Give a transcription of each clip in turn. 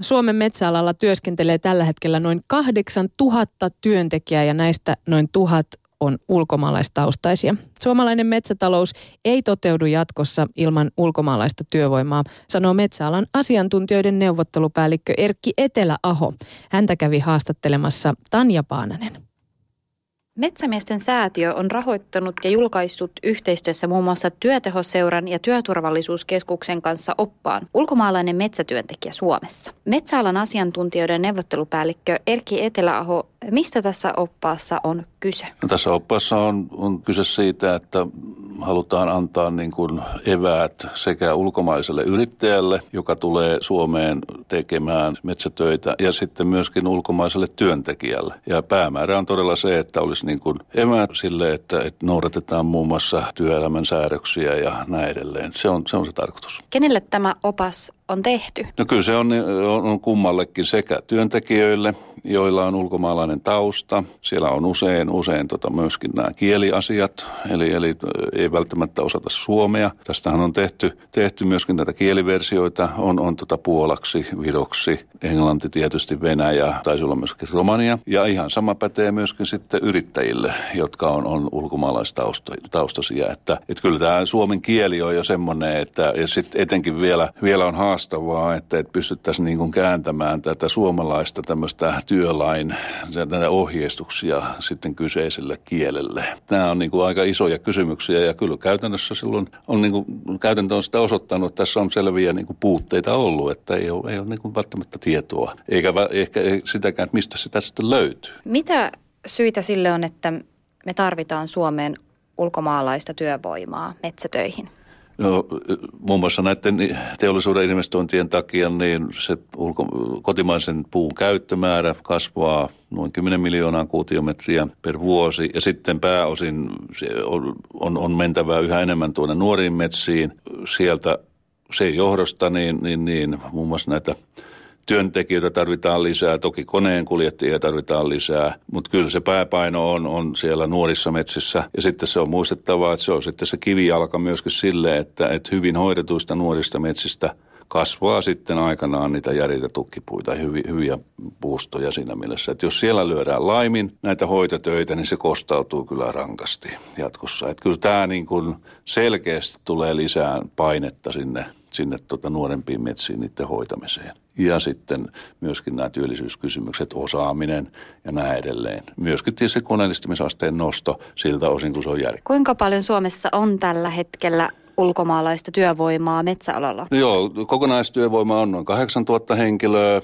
Suomen metsäalalla työskentelee tällä hetkellä noin 8000 työntekijää ja näistä noin tuhat on ulkomaalaistaustaisia. Suomalainen metsätalous ei toteudu jatkossa ilman ulkomaalaista työvoimaa, sanoo metsäalan asiantuntijoiden neuvottelupäällikkö Erkki Eteläaho. Häntä kävi haastattelemassa Tanja Paananen. Metsämiesten säätiö on rahoittanut ja julkaissut yhteistyössä muun muassa Työtehoseuran ja Työturvallisuuskeskuksen kanssa oppaan ulkomaalainen metsätyöntekijä Suomessa. Metsäalan asiantuntijoiden neuvottelupäällikkö Erkki Eteläaho, mistä tässä oppaassa on kyse? No, tässä oppaassa on, on kyse siitä, että halutaan antaa niin kuin eväät sekä ulkomaiselle yrittäjälle, joka tulee Suomeen tekemään metsätöitä, ja sitten myöskin ulkomaiselle työntekijälle. Ja päämäärä on todella se, että olisi niin kuin eväät sille, että, että noudatetaan muun muassa työelämän säädöksiä ja näin edelleen. Se on se, on se tarkoitus. Kenelle tämä opas on tehty? No kyllä se on, on kummallekin sekä työntekijöille joilla on ulkomaalainen tausta. Siellä on usein, usein tota myöskin nämä kieliasiat, eli, eli ei välttämättä osata suomea. Tästähän on tehty, tehty myöskin näitä kieliversioita, on, on tota puolaksi, viroksi, englanti tietysti, Venäjä, taisi olla myöskin Romania. Ja ihan sama pätee myöskin sitten yrittäjille, jotka on, on ulkomaalaistaustaisia. Että, että kyllä tämä suomen kieli on jo semmoinen, että ja sitten etenkin vielä, vielä on haastavaa, että, että pystyttäisiin niin kääntämään tätä suomalaista tämmöistä työlain näitä ohjeistuksia sitten kyseiselle kielelle. Nämä on niin kuin aika isoja kysymyksiä ja kyllä käytännössä silloin on, niin kuin, käytäntö on sitä osoittanut, että tässä on selviä niin kuin puutteita ollut, että ei ole, ei ole niin kuin välttämättä tietoa, eikä ehkä sitäkään, että mistä sitä sitten löytyy. Mitä syitä sille on, että me tarvitaan Suomeen ulkomaalaista työvoimaa metsätöihin? No, muun muassa näiden teollisuuden investointien takia niin se ulko, kotimaisen puun käyttömäärä kasvaa noin 10 miljoonaa kuutiometriä per vuosi. Ja sitten pääosin on, on mentävää yhä enemmän tuonne nuoriin metsiin. Sieltä se johdosta niin, niin, niin muun muassa näitä työntekijöitä tarvitaan lisää, toki koneen kuljettajia tarvitaan lisää, mutta kyllä se pääpaino on, on siellä nuorissa metsissä. Ja sitten se on muistettava, että se on sitten se kivijalka myöskin sille, että, että hyvin hoidetuista nuorista metsistä kasvaa sitten aikanaan niitä järeitä tukkipuita, hyviä, hyviä puustoja siinä mielessä. Että jos siellä lyödään laimin näitä hoitotöitä, niin se kostautuu kyllä rankasti jatkossa. Että kyllä tämä niin kuin selkeästi tulee lisää painetta sinne, sinne tuota nuorempiin metsiin niiden hoitamiseen ja sitten myöskin nämä työllisyyskysymykset, osaaminen ja näin edelleen. Myöskin tietysti koneellistumisasteen nosto siltä osin, kun se on järkeä. Kuinka paljon Suomessa on tällä hetkellä ulkomaalaista työvoimaa metsäalalla? No joo, kokonaistyövoima on noin 8000 henkilöä. E,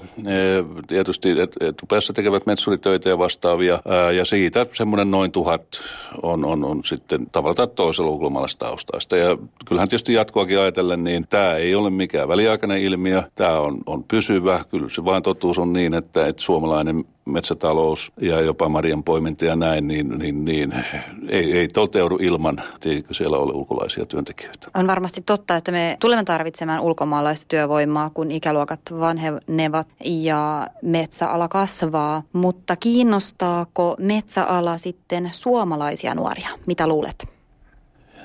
tietysti etupäässä tekevät metsuritöitä ja vastaavia. Ja siitä semmoinen noin tuhat on, on, on sitten tavallaan toisella ulkomaalaista taustaista. Ja kyllähän tietysti jatkoakin ajatellen, niin tämä ei ole mikään väliaikainen ilmiö. Tämä on, on pysyvä. Kyllä se vain totuus on niin, että, että suomalainen metsätalous ja jopa marjan poiminta ja näin, niin, niin, niin ei, ei toteudu ilman, etteikö siellä ole ulkolaisia työntekijöitä. On varmasti totta, että me tulemme tarvitsemaan ulkomaalaista työvoimaa, kun ikäluokat vanhenevat ja metsäala kasvaa. Mutta kiinnostaako metsäala sitten suomalaisia nuoria? Mitä luulet?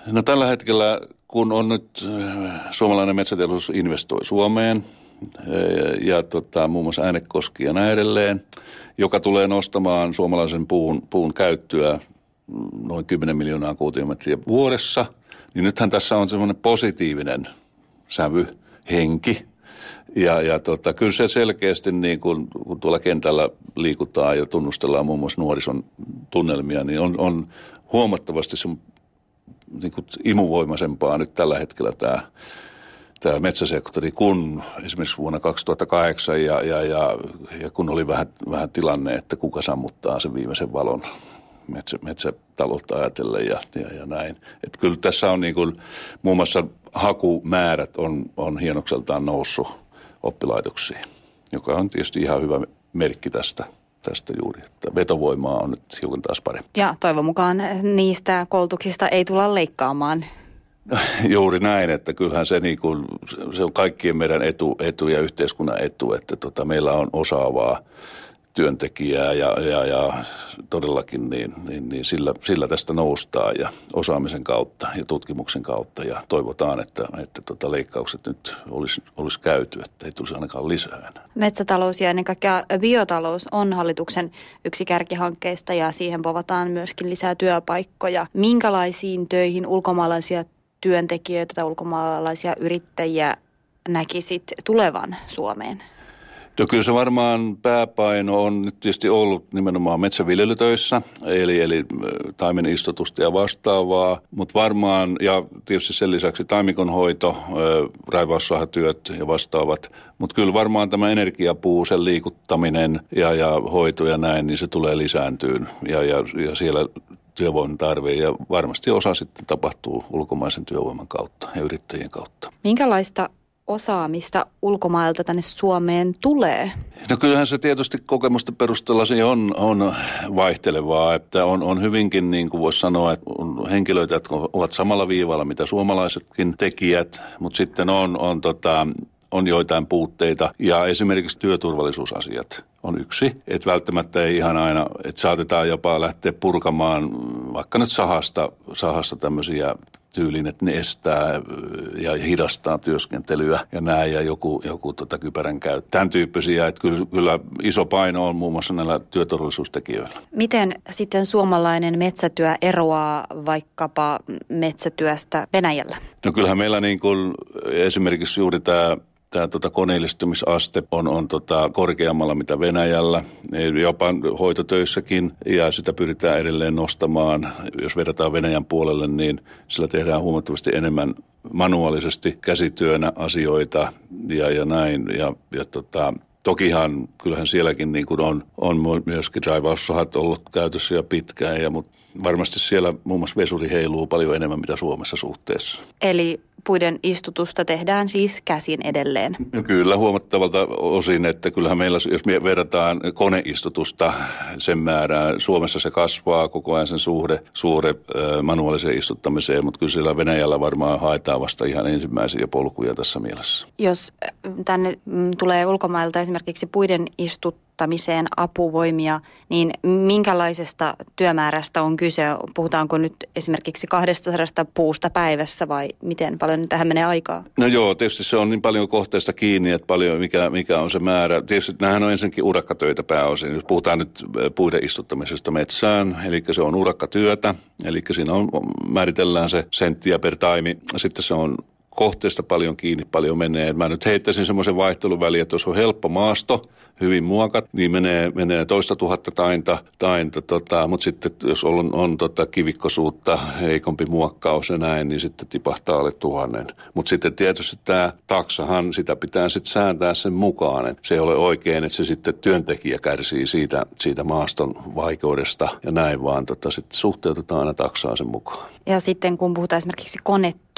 No tällä hetkellä, kun on nyt äh, suomalainen metsäteollisuus investoi Suomeen – ja, ja tota, muun muassa äänekoski ja näin edelleen, joka tulee nostamaan suomalaisen puun, puun käyttöä noin 10 miljoonaa kuutiometriä vuodessa. Niin nythän tässä on semmoinen positiivinen sävy, henki. Ja, ja tota, kyllä se selkeästi, niin kun, kun tuolla kentällä liikutaan ja tunnustellaan muun muassa nuorison tunnelmia, niin on, on huomattavasti se, niin imuvoimaisempaa nyt tällä hetkellä tämä tämä metsäsektori, kun esimerkiksi vuonna 2008 ja, ja, ja, ja kun oli vähän, vähän tilanne, että kuka sammuttaa sen viimeisen valon metsä, metsätaloutta ajatellen ja, ja, ja näin. Et kyllä tässä on niin kuin, muun muassa hakumäärät on, on hienokseltaan noussut oppilaitoksiin, joka on tietysti ihan hyvä merkki tästä tästä juuri, että vetovoimaa on nyt hiukan taas parempi. Ja toivon mukaan niistä koulutuksista ei tulla leikkaamaan Juuri näin, että kyllähän se, niin kuin, se on kaikkien meidän etu, etu ja yhteiskunnan etu, että tota, meillä on osaavaa työntekijää ja, ja, ja todellakin niin, niin, niin sillä, sillä tästä noustaan ja osaamisen kautta ja tutkimuksen kautta ja toivotaan, että, että tota leikkaukset nyt olisi, olisi käyty, että ei tulisi ainakaan lisää Metsätalous ja ennen kaikkea biotalous on hallituksen yksi kärkihankkeista ja siihen povataan myöskin lisää työpaikkoja. Minkälaisiin töihin ulkomaalaisia työntekijöitä tai ulkomaalaisia yrittäjiä näkisit tulevan Suomeen? No kyllä se varmaan pääpaino on nyt tietysti ollut nimenomaan metsäviljelytöissä, eli, eli taimen istutusta ja vastaavaa, mutta varmaan, ja tietysti sen lisäksi taimikonhoito, raivaussahatyöt ja vastaavat, mutta kyllä varmaan tämä energiapuu, sen liikuttaminen ja, ja hoito ja näin, niin se tulee lisääntyyn. Ja, ja, ja siellä työvoiman tarve ja varmasti osa sitten tapahtuu ulkomaisen työvoiman kautta ja yrittäjien kautta. Minkälaista osaamista ulkomailta tänne Suomeen tulee? No kyllähän se tietysti kokemusten perusteella se on, on vaihtelevaa, että on, on hyvinkin niin kuin voisi sanoa, että on henkilöitä, jotka ovat samalla viivalla mitä suomalaisetkin tekijät, mutta sitten on, on tota, on joitain puutteita ja esimerkiksi työturvallisuusasiat on yksi. Että välttämättä ei ihan aina, että saatetaan jopa lähteä purkamaan vaikka nyt sahasta, sahasta tämmöisiä tyyliin, että ne estää ja hidastaa työskentelyä ja näin ja joku, joku tota kypärän käy. Tämän tyyppisiä, että kyllä, kyllä iso paino on muun muassa näillä työturvallisuustekijöillä. Miten sitten suomalainen metsätyö eroaa vaikkapa metsätyöstä Venäjällä? No kyllähän meillä niin kuin esimerkiksi juuri tämä tämä tota koneellistumisaste on, on tota korkeammalla mitä Venäjällä, jopa hoitotöissäkin, ja sitä pyritään edelleen nostamaan. Jos verrataan Venäjän puolelle, niin sillä tehdään huomattavasti enemmän manuaalisesti käsityönä asioita ja, ja näin. Ja, ja tota, tokihan kyllähän sielläkin niin kuin on, on myöskin drive ollut käytössä jo pitkään, ja, mutta varmasti siellä muun muassa vesuri heiluu paljon enemmän mitä Suomessa suhteessa. Eli puiden istutusta tehdään siis käsin edelleen. Kyllä huomattavalta osin, että kyllähän meillä, jos me verrataan koneistutusta sen määrään, Suomessa se kasvaa koko ajan sen suhde, suhde manuaaliseen istuttamiseen, mutta kyllä siellä Venäjällä varmaan haetaan vasta ihan ensimmäisiä polkuja tässä mielessä. Jos tänne mm, tulee ulkomailta esimerkiksi puiden istut tuottamiseen apuvoimia, niin minkälaisesta työmäärästä on kyse? Puhutaanko nyt esimerkiksi 200 puusta päivässä vai miten paljon tähän menee aikaa? No joo, tietysti se on niin paljon kohteesta kiinni, että paljon mikä, mikä on se määrä. Tietysti nämähän on ensinnäkin urakkatöitä pääosin. Jos puhutaan nyt puiden istuttamisesta metsään, eli se on urakkatyötä, eli siinä on, määritellään se senttiä per taimi. Sitten se on kohteesta paljon kiinni, paljon menee. Mä nyt heittäisin semmoisen vaihteluväliin, että jos on helppo maasto, hyvin muokat, niin menee, menee toista tuhatta tainta, tainta tota, mutta sitten jos on, on tota kivikkosuutta, heikompi muokkaus ja näin, niin sitten tipahtaa alle tuhannen. Mutta sitten tietysti tämä taksahan, sitä pitää sitten sääntää sen mukaan. Et se ei ole oikein, että se sitten työntekijä kärsii siitä, siitä maaston vaikeudesta ja näin, vaan tota, sitten suhteutetaan aina taksaa sen mukaan. Ja sitten kun puhutaan esimerkiksi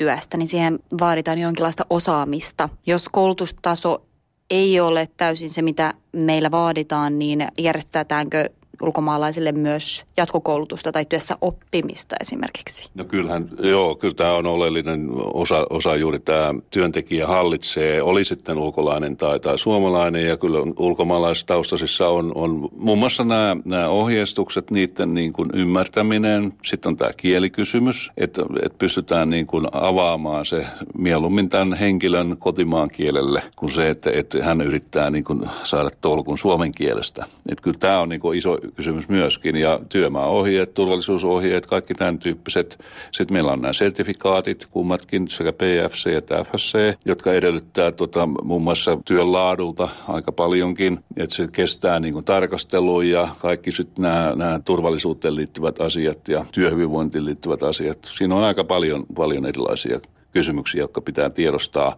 konetyöstä, niin siihen vaaditaan jonkinlaista osaamista. Jos koulutustaso ei ole täysin se, mitä meillä vaaditaan, niin järjestetäänkö ulkomaalaisille myös jatkokoulutusta tai työssä oppimista esimerkiksi? No kyllähän, joo, kyllä tämä on oleellinen osa, osa juuri tämä työntekijä hallitsee, oli sitten ulkolainen tai, tai suomalainen ja kyllä ulkomaalaistaustaisissa on, on muun muassa nämä, nämä ohjeistukset, niiden niin kuin ymmärtäminen, sitten on tämä kielikysymys, että, että pystytään niin kuin avaamaan se mieluummin tämän henkilön kotimaan kielelle kuin se, että, että hän yrittää niin kuin saada tolkun suomen kielestä. Että kyllä tämä on niin kuin iso kysymys myöskin ja työmaaohjeet, turvallisuusohjeet, kaikki tämän tyyppiset. Sitten meillä on nämä sertifikaatit, kummatkin sekä PFC että FSC, jotka edellyttää tota, muun muassa työn laadulta aika paljonkin, että se kestää niin kuin tarkastelua ja kaikki sitten nämä, nämä turvallisuuteen liittyvät asiat ja työhyvinvointiin liittyvät asiat. Siinä on aika paljon, paljon erilaisia kysymyksiä, jotka pitää tiedostaa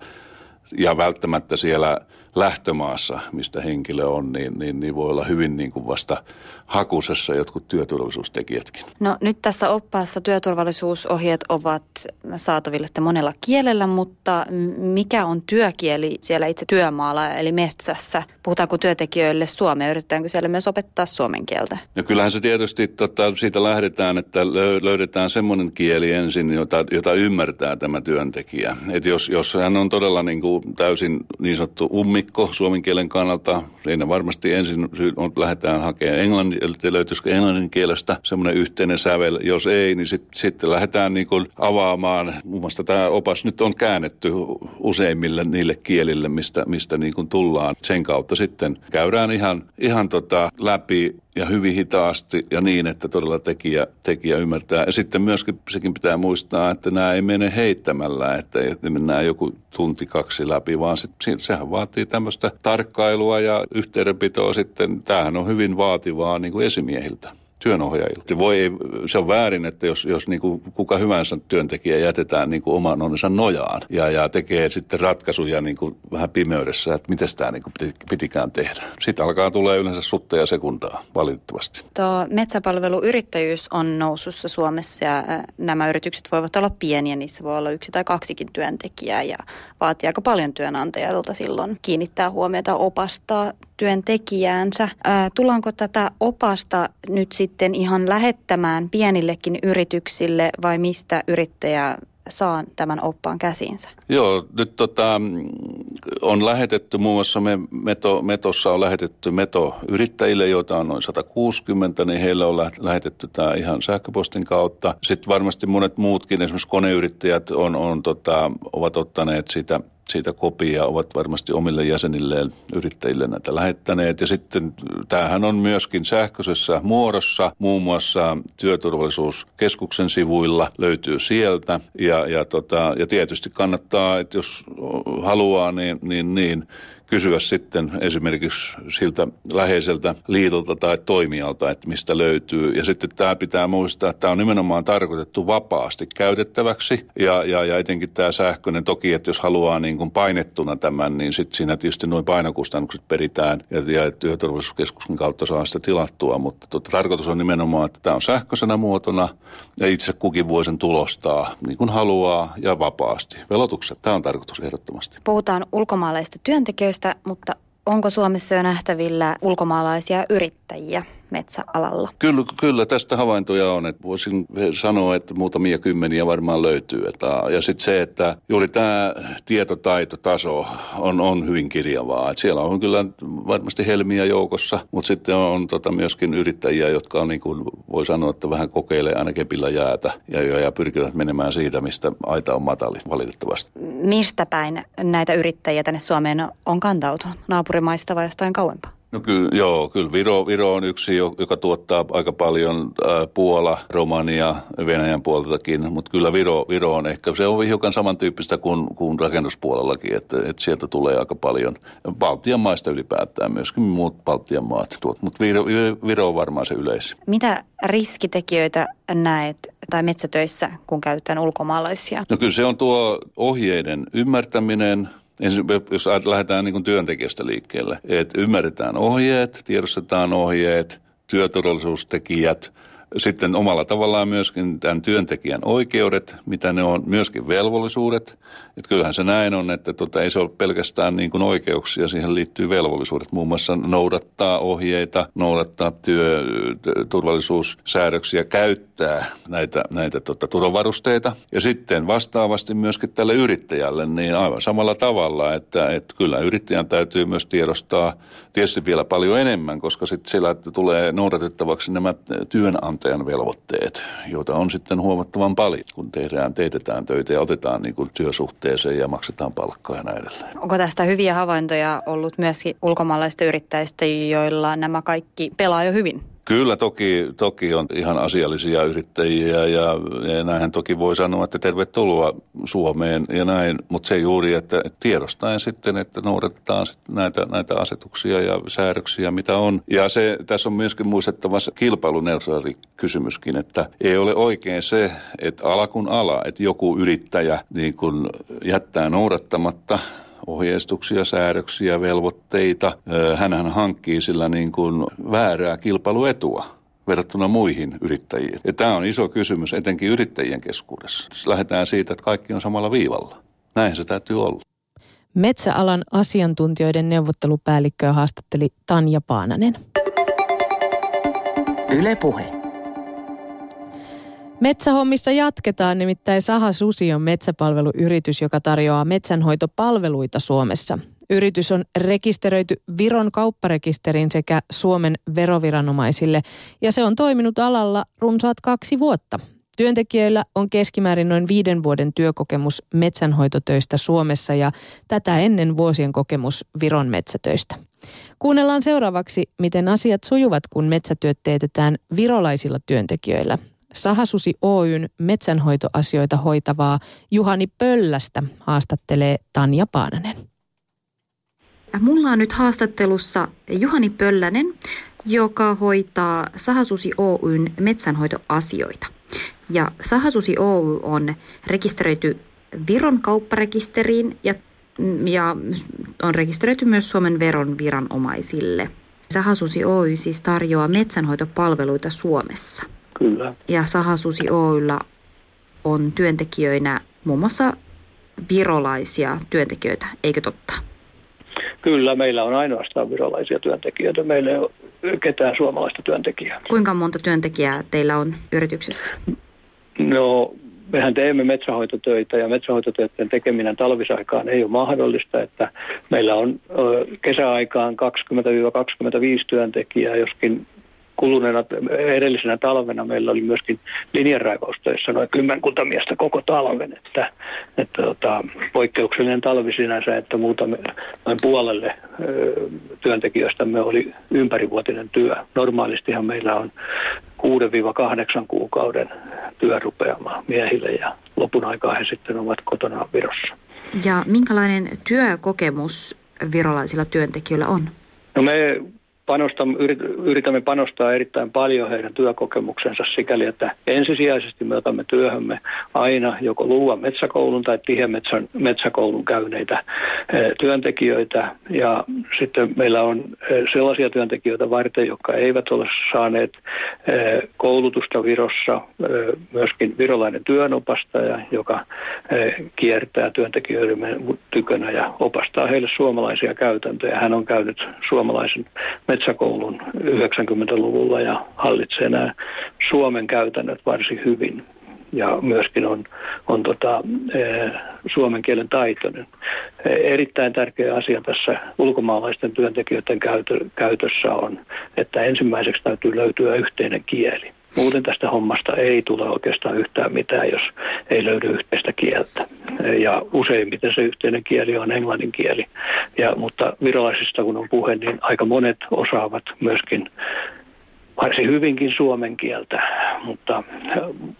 ja välttämättä siellä lähtömaassa, mistä henkilö on, niin, niin, niin voi olla hyvin niin kuin vasta hakusessa jotkut työturvallisuustekijätkin. No nyt tässä oppaassa työturvallisuusohjeet ovat saatavilla monella kielellä, mutta mikä on työkieli siellä itse työmaalla eli metsässä? Puhutaanko työntekijöille suomea? Yritetäänkö siellä myös opettaa suomen kieltä? No kyllähän se tietysti tota, siitä lähdetään, että löydetään semmoinen kieli ensin, jota, jota ymmärtää tämä työntekijä. Et jos, jos hän on todella niin kuin täysin niin sanottu ummi nelikko suomen kielen kannalta. Siinä varmasti ensin on, lähdetään hakemaan englannin, löytyisikö englannin kielestä semmoinen yhteinen sävel. Jos ei, niin sit, sitten lähdetään niin kuin avaamaan. Muun muassa tämä opas nyt on käännetty useimmille niille kielille, mistä, mistä niin kuin tullaan. Sen kautta sitten käydään ihan, ihan tota läpi ja hyvin hitaasti ja niin, että todella tekijä, tekijä ymmärtää. Ja sitten myöskin sekin pitää muistaa, että nämä ei mene heittämällä, että mennään joku tunti kaksi läpi, vaan sit, sehän vaatii tämmöistä tarkkailua ja yhteydenpitoa sitten. Tämähän on hyvin vaativaa niin kuin esimiehiltä työnohjaajilta. Se, voi, se on väärin, että jos, jos niin kuin kuka hyvänsä työntekijä jätetään niin kuin oman onnensa nojaan ja, ja tekee sitten ratkaisuja niin kuin vähän pimeydessä, että miten tämä niin kuin piti, pitikään tehdä. Sitten alkaa tulee yleensä sutta ja sekundaa, valitettavasti. Tuo metsäpalveluyrittäjyys on nousussa Suomessa ja nämä yritykset voivat olla pieniä, niissä voi olla yksi tai kaksikin työntekijää ja vaatii aika paljon työnantajalta silloin kiinnittää huomiota opastaa työntekijäänsä. Ää, tullaanko tätä opasta nyt sitten ihan lähettämään pienillekin yrityksille vai mistä yrittäjä saa tämän oppaan käsiinsä? Joo, nyt tota, on lähetetty muun muassa me Meto, Metossa on lähetetty Meto-yrittäjille, joita on noin 160, niin heille on lähetetty tämä ihan sähköpostin kautta. Sitten varmasti monet muutkin, esimerkiksi koneyrittäjät on, on tota, ovat ottaneet sitä siitä kopia ovat varmasti omille jäsenilleen, yrittäjille näitä lähettäneet. Ja sitten tämähän on myöskin sähköisessä muodossa, muun muassa työturvallisuuskeskuksen sivuilla löytyy sieltä. Ja, ja, tota, ja tietysti kannattaa, että jos haluaa, niin, niin, niin kysyä sitten esimerkiksi siltä läheiseltä liitolta tai toimijalta, että mistä löytyy. Ja sitten tämä pitää muistaa, että tämä on nimenomaan tarkoitettu vapaasti käytettäväksi ja, ja, ja etenkin tämä sähköinen toki, että jos haluaa niin kuin painettuna tämän, niin sitten siinä tietysti noin painokustannukset peritään ja, ja työturvallisuuskeskuksen kautta saa sitä tilattua, mutta tuota, tarkoitus on nimenomaan, että tämä on sähköisenä muotona ja itse kukin voi sen tulostaa niin kuin haluaa ja vapaasti. Velotukset, tämä on tarkoitus ehdottomasti. Puhutaan ulkomaalaisista työntekijöistä yritystä, mutta onko Suomessa jo nähtävillä ulkomaalaisia yrittäjiä? Metsäalalla? Kyllä, kyllä tästä havaintoja on. Että voisin sanoa, että muutamia kymmeniä varmaan löytyy. Että, ja sitten se, että juuri tämä tietotaitotaso on, on hyvin kirjavaa. Että siellä on kyllä varmasti helmiä joukossa, mutta sitten on, on tota myöskin yrittäjiä, jotka on niin kuin voi sanoa, että vähän kokeilee aina kepillä jäätä ja, ja pyrkivät menemään siitä, mistä aita on matali valitettavasti. Mistä päin näitä yrittäjiä tänne Suomeen on kantautunut? Naapurimaista vai jostain kauempaa? No kyllä, joo, kyllä Viro, Viro on yksi, joka tuottaa aika paljon ää, Puola, Romania, Venäjän puoleltakin, mutta kyllä Viro, Viro on ehkä, se on hiukan samantyyppistä kuin, kuin rakennuspuolellakin, että, että sieltä tulee aika paljon Baltian maista ylipäätään, myöskin muut Baltian maat, mutta Viro, Viro on varmaan se yleis. Mitä riskitekijöitä näet tai metsätöissä, kun käytetään ulkomaalaisia? No kyllä se on tuo ohjeiden ymmärtäminen, Ensin, jos lähdetään niin työntekijästä liikkeelle, että ymmärretään ohjeet, tiedostetaan ohjeet, työturvallisuustekijät – sitten omalla tavallaan myöskin tämän työntekijän oikeudet, mitä ne on, myöskin velvollisuudet. Että kyllähän se näin on, että tota, ei se ole pelkästään niin kuin oikeuksia, siihen liittyy velvollisuudet. Muun muassa noudattaa ohjeita, noudattaa työturvallisuussäädöksiä, käyttää näitä, näitä tota, turvavarusteita. Ja sitten vastaavasti myöskin tälle yrittäjälle niin aivan samalla tavalla, että, että kyllä yrittäjän täytyy myös tiedostaa tietysti vielä paljon enemmän, koska sitten siellä tulee noudatettavaksi nämä työnantajat työnantajan velvoitteet, joita on sitten huomattavan paljon, kun tehdään, teetetään töitä ja otetaan niin kuin työsuhteeseen ja maksetaan palkkaa ja näin edelleen. Onko tästä hyviä havaintoja ollut myöskin ulkomaalaisista yrittäjistä, joilla nämä kaikki pelaa jo hyvin? Kyllä toki, toki on ihan asiallisia yrittäjiä ja, ja näinhän toki voi sanoa, että tervetuloa Suomeen ja näin, mutta se juuri, että tiedostaen sitten, että noudatetaan sitten näitä, näitä asetuksia ja säädöksiä, mitä on. Ja se, tässä on myöskin muistettava kilpailuneutraali kysymyskin, että ei ole oikein se, että ala kun ala, että joku yrittäjä niin kun jättää noudattamatta ohjeistuksia, säädöksiä, velvoitteita. Hänhän hankkii sillä niin kuin väärää kilpailuetua verrattuna muihin yrittäjiin. Ja tämä on iso kysymys etenkin yrittäjien keskuudessa. Lähdetään siitä, että kaikki on samalla viivalla. Näin se täytyy olla. Metsäalan asiantuntijoiden neuvottelupäällikköä haastatteli Tanja Paananen. Yle Puhe. Metsähommissa jatketaan, nimittäin Saha Susi on metsäpalveluyritys, joka tarjoaa metsänhoitopalveluita Suomessa. Yritys on rekisteröity Viron kaupparekisteriin sekä Suomen veroviranomaisille ja se on toiminut alalla runsaat kaksi vuotta. Työntekijöillä on keskimäärin noin viiden vuoden työkokemus metsänhoitotöistä Suomessa ja tätä ennen vuosien kokemus Viron metsätöistä. Kuunnellaan seuraavaksi, miten asiat sujuvat, kun metsätyöt teetetään virolaisilla työntekijöillä. Sahasusi Oyn metsänhoitoasioita hoitavaa Juhani Pöllästä haastattelee Tanja Paananen. Mulla on nyt haastattelussa Juhani Pöllänen, joka hoitaa Sahasusi Oyn metsänhoitoasioita. Ja Sahasusi Oy on rekisteröity Viron kaupparekisteriin ja, ja on rekisteröity myös Suomen veron viranomaisille. Sahasusi Oy siis tarjoaa metsänhoitopalveluita Suomessa. Kyllä. Ja Sahasusi Oyllä on työntekijöinä muun muassa virolaisia työntekijöitä, eikö totta? Kyllä, meillä on ainoastaan virolaisia työntekijöitä. Meillä ei ole ketään suomalaista työntekijää. Kuinka monta työntekijää teillä on yrityksessä? No, mehän teemme metsähoitotöitä ja metsähoitotöiden tekeminen talvisaikaan ei ole mahdollista, että meillä on kesäaikaan 20-25 työntekijää, joskin kuluneena edellisenä talvena meillä oli myöskin linjanraivaustöissä noin kymmenkunta miestä koko talven, että, että tota, poikkeuksellinen talvi sinänsä, että muutamme noin puolelle ö, työntekijöistämme oli ympärivuotinen työ. Normaalistihan meillä on 6-8 kuukauden työrupeama miehille ja lopun aikaa he sitten ovat kotona Virossa. Ja minkälainen työkokemus virolaisilla työntekijöillä on? No me panostamme, yritämme panostaa erittäin paljon heidän työkokemuksensa sikäli, että ensisijaisesti me otamme työhömme aina joko luuvan metsäkoulun tai tiemetsän metsäkoulun käyneitä eh, työntekijöitä. Ja sitten meillä on eh, sellaisia työntekijöitä varten, jotka eivät ole saaneet eh, koulutusta Virossa, myöskin virolainen työnopastaja, joka kiertää työntekijöiden tykönä ja opastaa heille suomalaisia käytäntöjä. Hän on käynyt suomalaisen metsäkoulun 90-luvulla ja hallitsee nämä Suomen käytännöt varsin hyvin. Ja myöskin on, on tota, e, suomen kielen taitoinen. E, erittäin tärkeä asia tässä ulkomaalaisten työntekijöiden käytö, käytössä on, että ensimmäiseksi täytyy löytyä yhteinen kieli. Muuten tästä hommasta ei tule oikeastaan yhtään mitään, jos ei löydy yhteistä kieltä. Ja useimmiten se yhteinen kieli on englannin kieli. Ja, mutta virolaisista kun on puhe, niin aika monet osaavat myöskin varsin hyvinkin suomen kieltä, mutta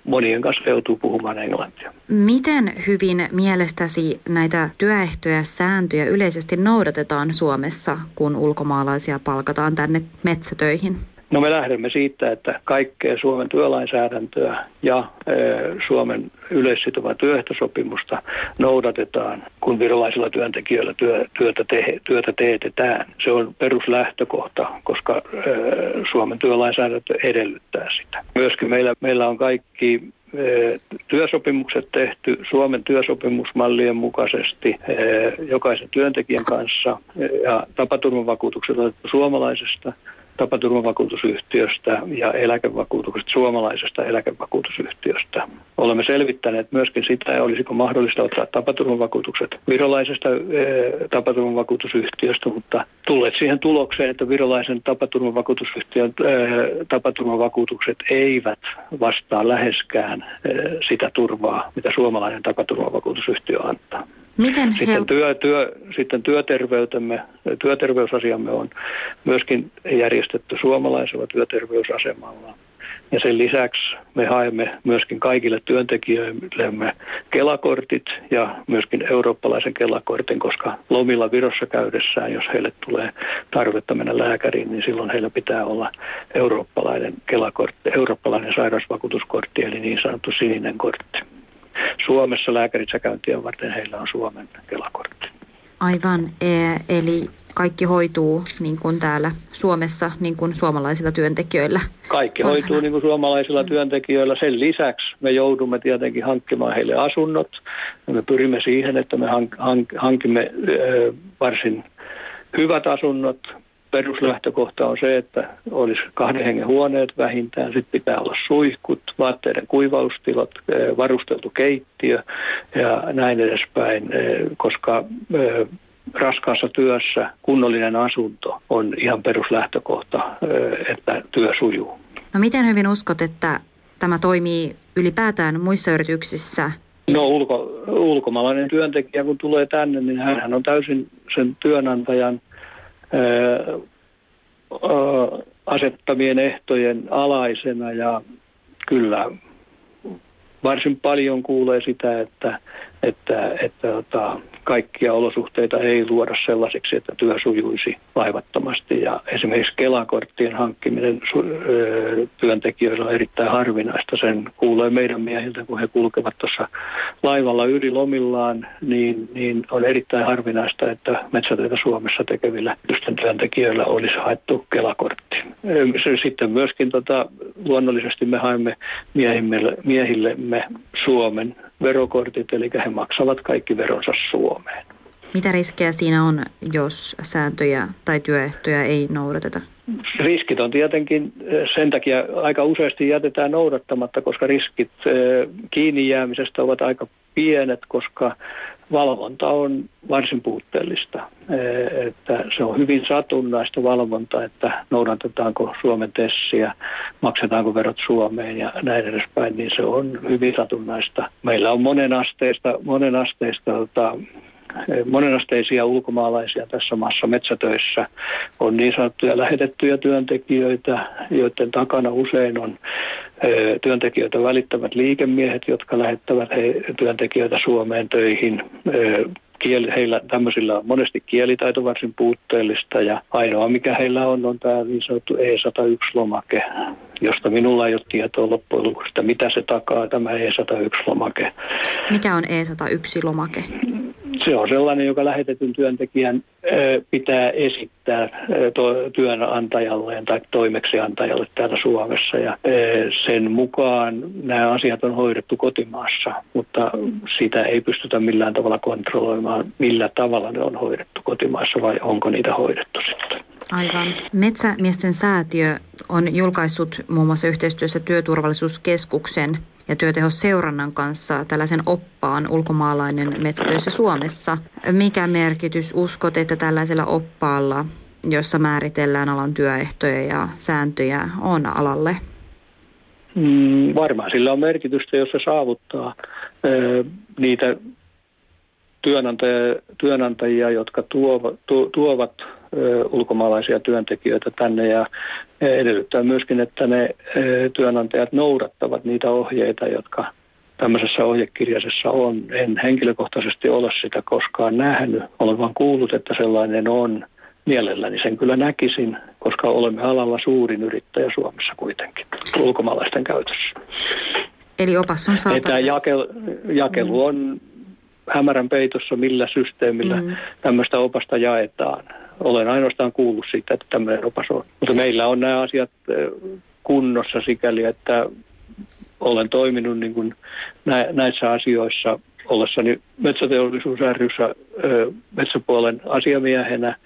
monien kanssa joutuu puhumaan englantia. Miten hyvin mielestäsi näitä työehtoja ja sääntöjä yleisesti noudatetaan Suomessa, kun ulkomaalaisia palkataan tänne metsätöihin? No me lähdemme siitä, että kaikkea Suomen työlainsäädäntöä ja Suomen yleissitovaa työehtosopimusta noudatetaan, kun virolaisilla työntekijöillä työ, työtä, te, työtä teetetään. Se on peruslähtökohta, koska Suomen työlainsäädäntö edellyttää sitä. Myöskin meillä, meillä on kaikki työsopimukset tehty Suomen työsopimusmallien mukaisesti jokaisen työntekijän kanssa ja tapaturmavakuutukset otettu suomalaisesta tapaturmavakuutusyhtiöstä ja eläkevakuutukset suomalaisesta eläkevakuutusyhtiöstä. Olemme selvittäneet myöskin sitä, olisiko mahdollista ottaa tapaturmavakuutukset virolaisesta e, tapaturmavakuutusyhtiöstä, mutta tulleet siihen tulokseen, että virolaisen tapaturmavakuutusyhtiön e, tapaturmavakuutukset eivät vastaa läheskään e, sitä turvaa, mitä suomalainen tapaturmavakuutusyhtiö antaa. Miten sitten, he... työ, työ, sitten työterveytemme, työterveysasiamme on myöskin järjestetty suomalaisella työterveysasemalla. Ja sen lisäksi me haemme myöskin kaikille työntekijöillemme kelakortit ja myöskin eurooppalaisen kelakortin, koska lomilla Virossa käydessään, jos heille tulee tarvetta mennä lääkäriin, niin silloin heillä pitää olla eurooppalainen kelakortti, eurooppalainen sairausvakuutuskortti, eli niin sanottu sininen kortti. Suomessa lääkäritssä käyntiä varten heillä on Suomen kelakortti. Aivan, e, eli kaikki hoituu niin kuin täällä Suomessa niin kuin suomalaisilla työntekijöillä? Kaikki kansana. hoituu niin kuin suomalaisilla mm. työntekijöillä. Sen lisäksi me joudumme tietenkin hankkimaan heille asunnot. Me pyrimme siihen, että me hankimme varsin hyvät asunnot, peruslähtökohta on se, että olisi kahden hengen huoneet vähintään, sitten pitää olla suihkut, vaatteiden kuivaustilot, varusteltu keittiö ja näin edespäin, koska raskaassa työssä kunnollinen asunto on ihan peruslähtökohta, että työ sujuu. No miten hyvin uskot, että tämä toimii ylipäätään muissa yrityksissä? No ulko, ulkomaalainen työntekijä kun tulee tänne, niin hän on täysin sen työnantajan asettamien ehtojen alaisena ja kyllä varsin paljon kuulee sitä, että, että, että, että kaikkia olosuhteita ei luoda sellaisiksi, että työ sujuisi vaivattomasti. Ja esimerkiksi Kelakorttien hankkiminen työntekijöillä on erittäin harvinaista. Sen kuulee meidän miehiltä, kun he kulkevat tuossa laivalla yli lomillaan, niin, niin on erittäin harvinaista, että metsätöitä Suomessa tekevillä työntekijöillä olisi haettu Kelakortti. Sitten myöskin tota, luonnollisesti me haemme miehille, miehillemme Suomen verokortit, eli he maksavat kaikki veronsa Suomeen. Mitä riskejä siinä on, jos sääntöjä tai työehtoja ei noudateta? Riskit on tietenkin sen takia aika useasti jätetään noudattamatta, koska riskit kiinni jäämisestä ovat aika pienet, koska valvonta on varsin puutteellista. Että se on hyvin satunnaista valvontaa, että noudatetaanko Suomen tessiä, maksetaanko verot Suomeen ja näin edespäin, niin se on hyvin satunnaista. Meillä on monenasteista, monenasteista tota, monenasteisia ulkomaalaisia tässä maassa metsätöissä. On niin sanottuja lähetettyjä työntekijöitä, joiden takana usein on työntekijöitä välittävät liikemiehet, jotka lähettävät he, työntekijöitä Suomeen töihin. Kieli, heillä tämmöisillä on monesti kielitaito varsin puutteellista ja ainoa mikä heillä on on tämä niin sanottu E101-lomake, josta minulla ei ole tietoa loppujen lopuksi, mitä se takaa tämä E101-lomake. Mikä on E101-lomake? Se on sellainen, joka lähetetyn työntekijän pitää esittää työnantajalleen tai toimeksiantajalle täällä Suomessa. Ja sen mukaan nämä asiat on hoidettu kotimaassa, mutta sitä ei pystytä millään tavalla kontrolloimaan, millä tavalla ne on hoidettu kotimaassa vai onko niitä hoidettu sitten. Aivan. Metsämiesten säätiö on julkaissut muun muassa yhteistyössä Työturvallisuuskeskuksen ja työtehosseurannan kanssa tällaisen oppaan ulkomaalainen metsätöissä Suomessa. Mikä merkitys uskot, että tällaisella oppaalla, jossa määritellään alan työehtoja ja sääntöjä, on alalle? Mm, varmaan sillä on merkitystä, jos se saavuttaa ö, niitä työnantajia, työnantajia jotka tuovat, tu, tuovat ulkomaalaisia työntekijöitä tänne ja edellyttää myöskin, että ne työnantajat noudattavat niitä ohjeita, jotka tämmöisessä ohjekirjaisessa on. En henkilökohtaisesti ole sitä koskaan nähnyt. Olen vain kuullut, että sellainen on. Mielelläni sen kyllä näkisin, koska olemme alalla suurin yrittäjä Suomessa kuitenkin ulkomaalaisten käytössä. Eli opas on saatavissa. Että jakelu, jakelu on hämärän peitossa, millä systeemillä mm. tämmöistä opasta jaetaan olen ainoastaan kuullut siitä, että tämmöinen opas on. Mutta meillä on nämä asiat kunnossa sikäli, että olen toiminut niin kuin näissä asioissa ollessani metsäteollisuus ryssä metsäpuolen asiamiehenä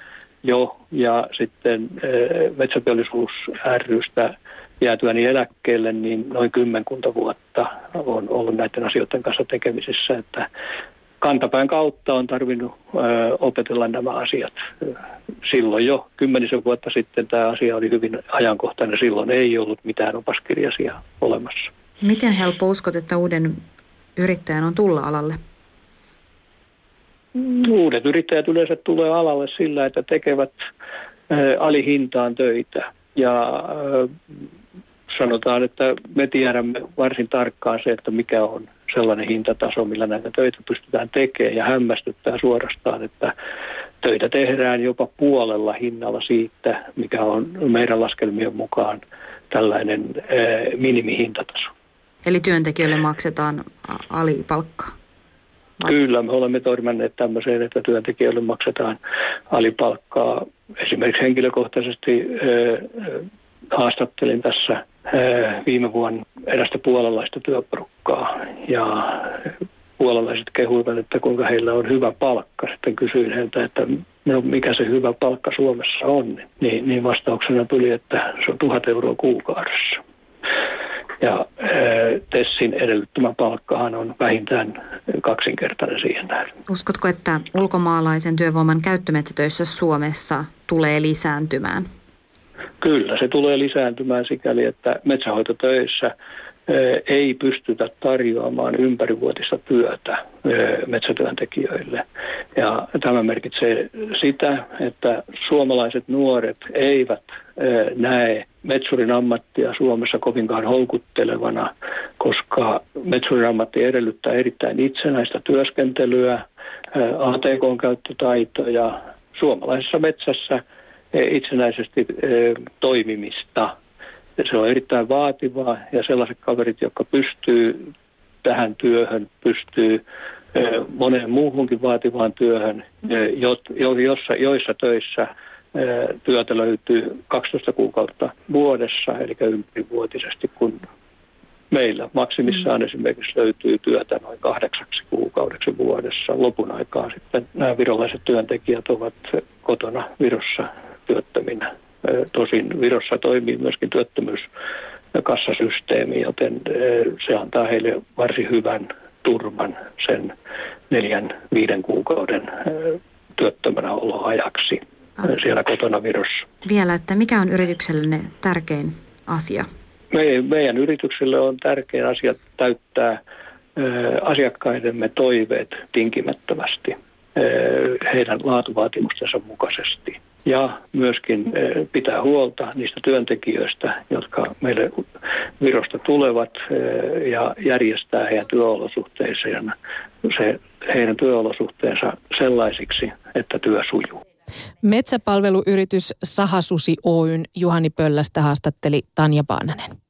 jo ja sitten metsäteollisuus rystä jäätyäni eläkkeelle, niin noin kymmenkunta vuotta on ollut näiden asioiden kanssa tekemisissä, että kantapään kautta on tarvinnut ö, opetella nämä asiat. Silloin jo kymmenisen vuotta sitten tämä asia oli hyvin ajankohtainen. Silloin ei ollut mitään opaskirjasia olemassa. Miten helppo uskot, että uuden yrittäjän on tulla alalle? Uudet yrittäjät yleensä tulee alalle sillä, että tekevät ö, alihintaan töitä. Ja ö, sanotaan, että me tiedämme varsin tarkkaan se, että mikä on sellainen hintataso, millä näitä töitä pystytään tekemään ja hämmästyttää suorastaan, että töitä tehdään jopa puolella hinnalla siitä, mikä on meidän laskelmien mukaan tällainen ää, minimihintataso. Eli työntekijöille maksetaan alipalkkaa? Vai? Kyllä, me olemme törmänneet tämmöiseen, että työntekijöille maksetaan alipalkkaa. Esimerkiksi henkilökohtaisesti ää, haastattelin tässä viime vuonna erästä puolalaista työporukkaa ja puolalaiset kehuivat, että kuinka heillä on hyvä palkka. Sitten kysyin heiltä, että no, mikä se hyvä palkka Suomessa on. Niin, niin vastauksena tuli, että se on tuhat euroa kuukaudessa. Ja Tessin edellyttämä palkkahan on vähintään kaksinkertainen siihen nähden. Uskotko, että ulkomaalaisen työvoiman käyttömetsätöissä Suomessa tulee lisääntymään? Kyllä, se tulee lisääntymään sikäli, että metsähoitotöissä ei pystytä tarjoamaan ympärivuotista työtä metsätyöntekijöille. Ja tämä merkitsee sitä, että suomalaiset nuoret eivät näe metsurin ammattia Suomessa kovinkaan houkuttelevana, koska metsurin ammatti edellyttää erittäin itsenäistä työskentelyä, ATK-käyttötaitoja, suomalaisessa metsässä itsenäisesti toimimista – se on erittäin vaativaa ja sellaiset kaverit, jotka pystyy tähän työhön, pystyy moneen muuhunkin vaativaan työhön, joissa, joissa töissä työtä löytyy 12 kuukautta vuodessa, eli ympärivuotisesti, kun meillä maksimissaan mm. esimerkiksi löytyy työtä noin kahdeksaksi kuukaudeksi vuodessa. Lopun aikaa sitten nämä virolaiset työntekijät ovat kotona Virossa työttöminä Tosin Virossa toimii myöskin työttömyyskassasysteemi, joten se antaa heille varsin hyvän turvan sen neljän, viiden kuukauden työttömänä oloajaksi siellä kotona Virossa. Vielä, että mikä on yrityksellenne tärkein asia? Me, meidän yritykselle on tärkein asia täyttää asiakkaidemme toiveet tinkimättömästi heidän laatuvaatimustensa mukaisesti ja myöskin eh, pitää huolta niistä työntekijöistä, jotka meille Virosta tulevat eh, ja järjestää heidän työolosuhteissa ja se, heidän työolosuhteensa sellaisiksi, että työ sujuu. Metsäpalveluyritys Sahasusi Oyn Juhani Pöllästä haastatteli Tanja Paananen.